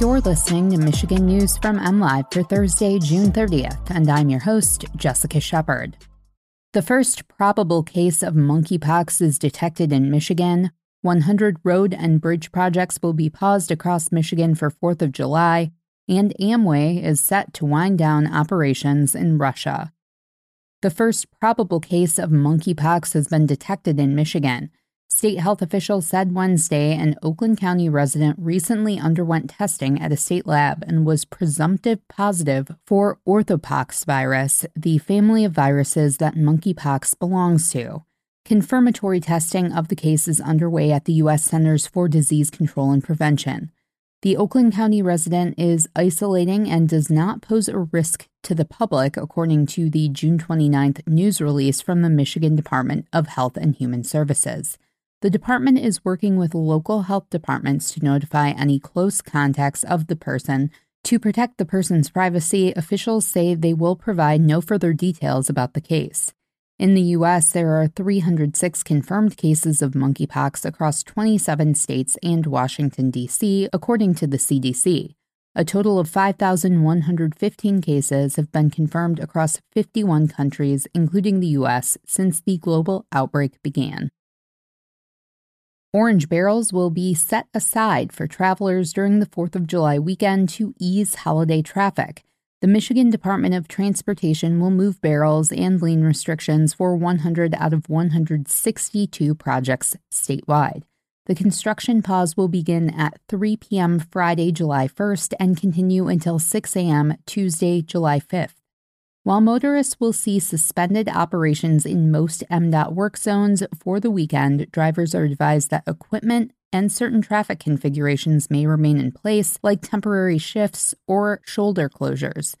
You're listening to Michigan News from MLive for Thursday, June 30th, and I'm your host, Jessica Shepard. The first probable case of monkeypox is detected in Michigan. 100 road and bridge projects will be paused across Michigan for 4th of July, and Amway is set to wind down operations in Russia. The first probable case of monkeypox has been detected in Michigan. State health officials said Wednesday an Oakland County resident recently underwent testing at a state lab and was presumptive positive for orthopox virus, the family of viruses that monkeypox belongs to. Confirmatory testing of the case is underway at the U.S. Centers for Disease Control and Prevention. The Oakland County resident is isolating and does not pose a risk to the public, according to the June 29th news release from the Michigan Department of Health and Human Services. The department is working with local health departments to notify any close contacts of the person. To protect the person's privacy, officials say they will provide no further details about the case. In the U.S., there are 306 confirmed cases of monkeypox across 27 states and Washington, D.C., according to the CDC. A total of 5,115 cases have been confirmed across 51 countries, including the U.S., since the global outbreak began. Orange barrels will be set aside for travelers during the 4th of July weekend to ease holiday traffic. The Michigan Department of Transportation will move barrels and lane restrictions for 100 out of 162 projects statewide. The construction pause will begin at 3 p.m. Friday, July 1st and continue until 6 a.m. Tuesday, July 5th. While motorists will see suspended operations in most MDOT work zones for the weekend, drivers are advised that equipment and certain traffic configurations may remain in place, like temporary shifts or shoulder closures.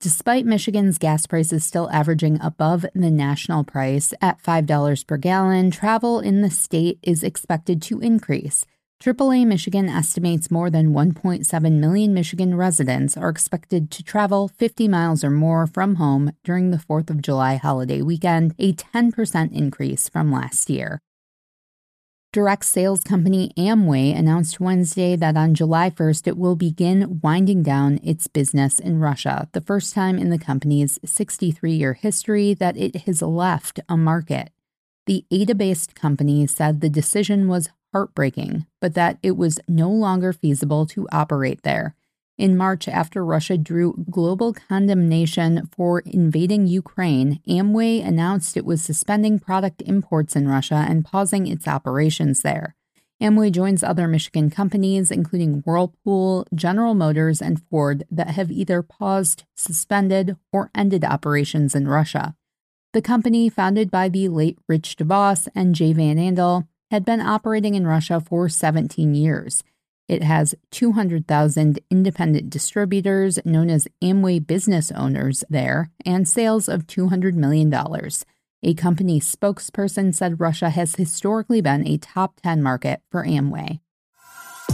Despite Michigan's gas prices still averaging above the national price at $5 per gallon, travel in the state is expected to increase. AAA Michigan estimates more than 1.7 million Michigan residents are expected to travel 50 miles or more from home during the 4th of July holiday weekend, a 10% increase from last year. Direct sales company Amway announced Wednesday that on July 1st it will begin winding down its business in Russia, the first time in the company's 63 year history that it has left a market. The Ada based company said the decision was heartbreaking, but that it was no longer feasible to operate there. In March, after Russia drew global condemnation for invading Ukraine, Amway announced it was suspending product imports in Russia and pausing its operations there. Amway joins other Michigan companies, including Whirlpool, General Motors, and Ford, that have either paused, suspended, or ended operations in Russia. The company, founded by the late Rich DeVos and Jay Van Andel, had been operating in Russia for 17 years. It has 200,000 independent distributors known as Amway business owners there and sales of $200 million. A company spokesperson said Russia has historically been a top 10 market for Amway.